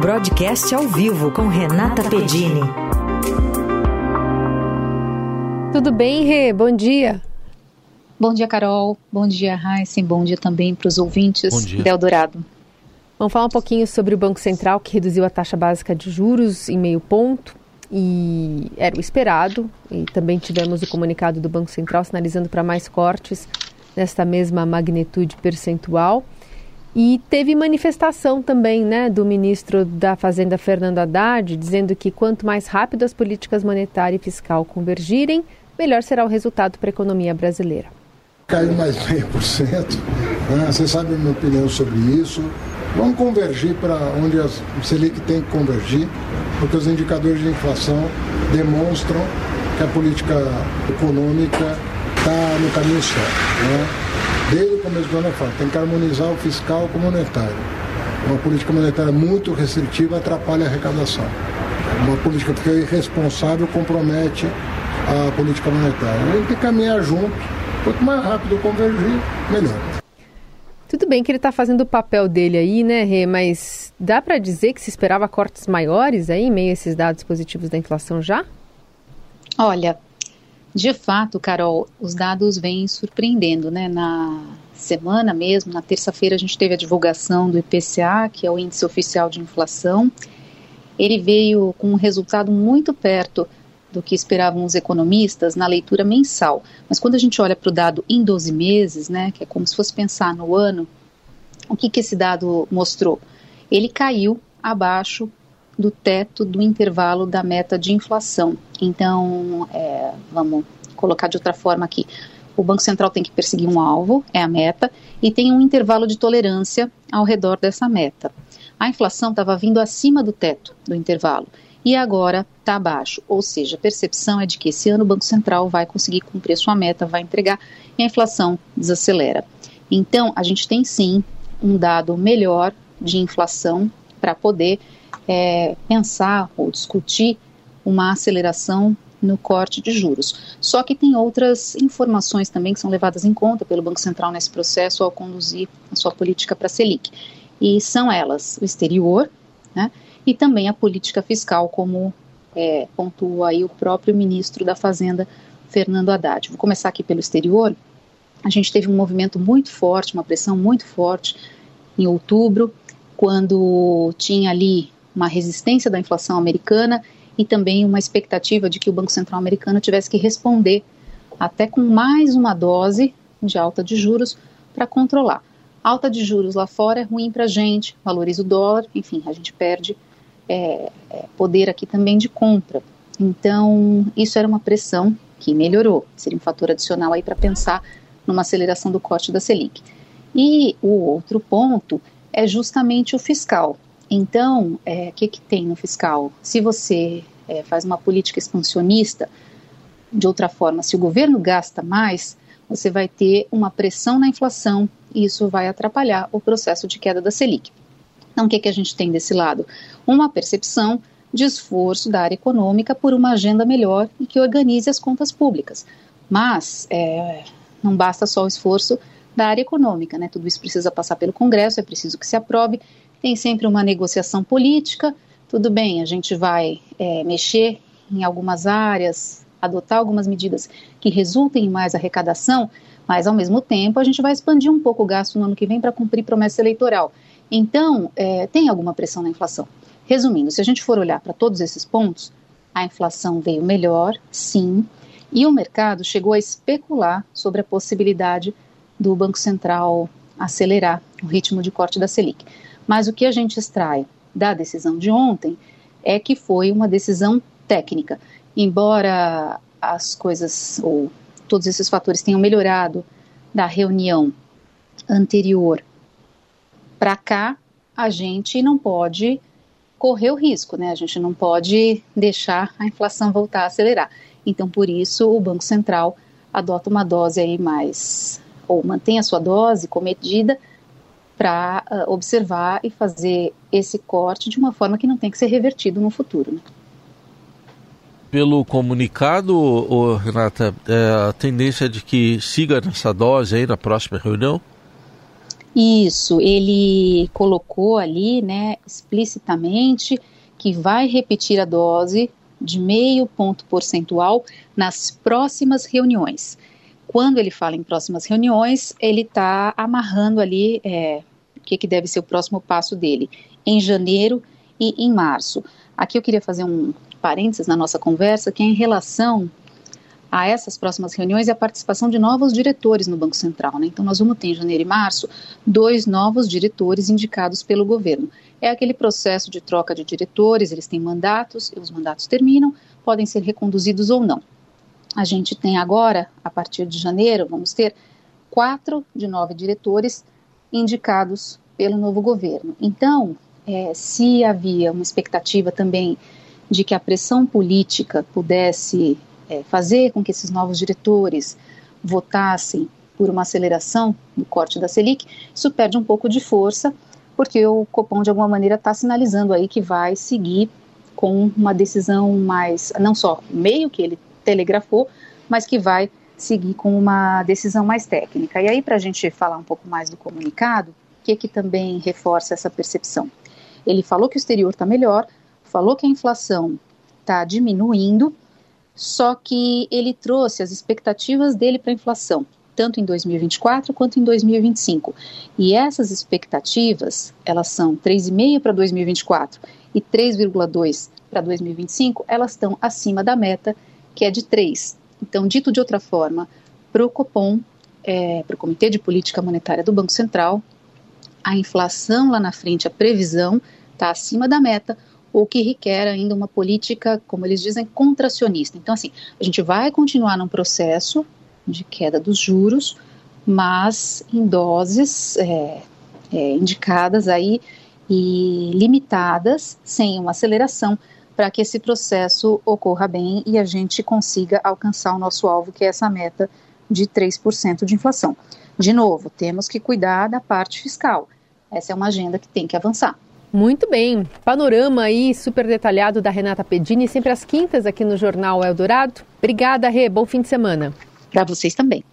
Broadcast ao vivo com Renata Pedini. Tudo bem, Rê? Bom dia. Bom dia, Carol. Bom dia, Raíssa. Bom dia também para os ouvintes de Eldorado. Vamos falar um pouquinho sobre o Banco Central, que reduziu a taxa básica de juros em meio ponto. E era o esperado. E também tivemos o comunicado do Banco Central sinalizando para mais cortes nesta mesma magnitude percentual. E teve manifestação também né, do ministro da Fazenda, Fernando Haddad, dizendo que quanto mais rápido as políticas monetária e fiscal convergirem, melhor será o resultado para a economia brasileira. Caiu mais meio por cento. Né? Você sabe a minha opinião sobre isso. Vamos convergir para onde a Selic tem que convergir, porque os indicadores de inflação demonstram que a política econômica está no caminho certo. Né? Desde o começo do ano eu falo, tem que harmonizar o fiscal com o monetário. Uma política monetária muito restritiva atrapalha a arrecadação. Uma política que é irresponsável compromete a política monetária. A gente tem que caminhar junto. Quanto mais rápido convergir, melhor. Tudo bem que ele está fazendo o papel dele aí, né, Rê? Mas dá para dizer que se esperava cortes maiores aí, em meio a esses dados positivos da inflação já? Olha, de fato, Carol, os dados vêm surpreendendo, né? Na semana mesmo, na terça-feira, a gente teve a divulgação do IPCA, que é o índice oficial de inflação. Ele veio com um resultado muito perto do que esperavam os economistas na leitura mensal. Mas quando a gente olha para o dado em 12 meses, né, que é como se fosse pensar no ano, o que, que esse dado mostrou? Ele caiu abaixo do teto do intervalo da meta de inflação. Então, é, vamos colocar de outra forma aqui. O Banco Central tem que perseguir um alvo, é a meta, e tem um intervalo de tolerância ao redor dessa meta. A inflação estava vindo acima do teto do intervalo e agora está abaixo, ou seja, a percepção é de que esse ano o Banco Central vai conseguir cumprir sua meta, vai entregar e a inflação desacelera. Então, a gente tem sim um dado melhor de inflação para poder é, pensar ou discutir uma aceleração no corte de juros. Só que tem outras informações também que são levadas em conta pelo Banco Central nesse processo ao conduzir a sua política para a Selic. E são elas o exterior né, e também a política fiscal, como é, pontua aí o próprio ministro da Fazenda, Fernando Haddad. Vou começar aqui pelo exterior. A gente teve um movimento muito forte, uma pressão muito forte em outubro, quando tinha ali uma resistência da inflação americana e também uma expectativa de que o Banco Central americano tivesse que responder até com mais uma dose de alta de juros para controlar. Alta de juros lá fora é ruim para a gente, valoriza o dólar, enfim, a gente perde é, é, poder aqui também de compra. Então, isso era uma pressão que melhorou, seria um fator adicional aí para pensar numa aceleração do corte da Selic. E o outro ponto é justamente o fiscal. Então, o é, que, que tem no fiscal? Se você é, faz uma política expansionista, de outra forma, se o governo gasta mais, você vai ter uma pressão na inflação e isso vai atrapalhar o processo de queda da Selic. Então, o que, que a gente tem desse lado? Uma percepção de esforço da área econômica por uma agenda melhor e que organize as contas públicas. Mas é, não basta só o esforço da área econômica, né? Tudo isso precisa passar pelo Congresso, é preciso que se aprove tem sempre uma negociação política. Tudo bem, a gente vai é, mexer em algumas áreas, adotar algumas medidas que resultem em mais arrecadação, mas ao mesmo tempo a gente vai expandir um pouco o gasto no ano que vem para cumprir promessa eleitoral. Então, é, tem alguma pressão na inflação. Resumindo, se a gente for olhar para todos esses pontos, a inflação veio melhor, sim, e o mercado chegou a especular sobre a possibilidade do Banco Central acelerar o ritmo de corte da Selic. Mas o que a gente extrai da decisão de ontem é que foi uma decisão técnica. Embora as coisas, ou todos esses fatores tenham melhorado da reunião anterior para cá, a gente não pode correr o risco, né? A gente não pode deixar a inflação voltar a acelerar. Então, por isso, o Banco Central adota uma dose aí mais, ou mantém a sua dose comedida, para uh, ah, observar e fazer esse corte de uma forma que não tem que ser revertido no futuro. Né? Pelo comunicado, Renata, é, a tendência é de que siga nessa dose aí na próxima reunião? Isso, ele colocou ali, né, explicitamente que vai repetir a dose de meio ponto percentual nas próximas reuniões. Quando ele fala em próximas reuniões, ele está amarrando ali é, o que, que deve ser o próximo passo dele, em janeiro e em março. Aqui eu queria fazer um parênteses na nossa conversa, que é em relação a essas próximas reuniões e a participação de novos diretores no Banco Central. Né? Então, nós vamos ter em janeiro e março dois novos diretores indicados pelo governo. É aquele processo de troca de diretores, eles têm mandatos, os mandatos terminam, podem ser reconduzidos ou não. A gente tem agora, a partir de janeiro, vamos ter quatro de nove diretores indicados pelo novo governo. Então, é, se havia uma expectativa também de que a pressão política pudesse é, fazer com que esses novos diretores votassem por uma aceleração do corte da Selic, isso perde um pouco de força, porque o Copom, de alguma maneira, está sinalizando aí que vai seguir com uma decisão mais, não só meio que ele telegrafou, mas que vai seguir com uma decisão mais técnica. E aí, para a gente falar um pouco mais do comunicado, o que, que também reforça essa percepção? Ele falou que o exterior está melhor, falou que a inflação está diminuindo, só que ele trouxe as expectativas dele para a inflação, tanto em 2024 quanto em 2025. E essas expectativas, elas são 3,5 para 2024 e 3,2 para 2025, elas estão acima da meta, que é de 3. Então, dito de outra forma, para o Copom, é, para o Comitê de Política Monetária do Banco Central, a inflação lá na frente, a previsão, está acima da meta, o que requer ainda uma política, como eles dizem, contracionista. Então, assim, a gente vai continuar num processo de queda dos juros, mas em doses é, é, indicadas aí e limitadas, sem uma aceleração, para que esse processo ocorra bem e a gente consiga alcançar o nosso alvo, que é essa meta de 3% de inflação. De novo, temos que cuidar da parte fiscal. Essa é uma agenda que tem que avançar. Muito bem. Panorama aí super detalhado da Renata Pedini, sempre às quintas aqui no Jornal Eldorado. Obrigada, Rê. Bom fim de semana. Para vocês também.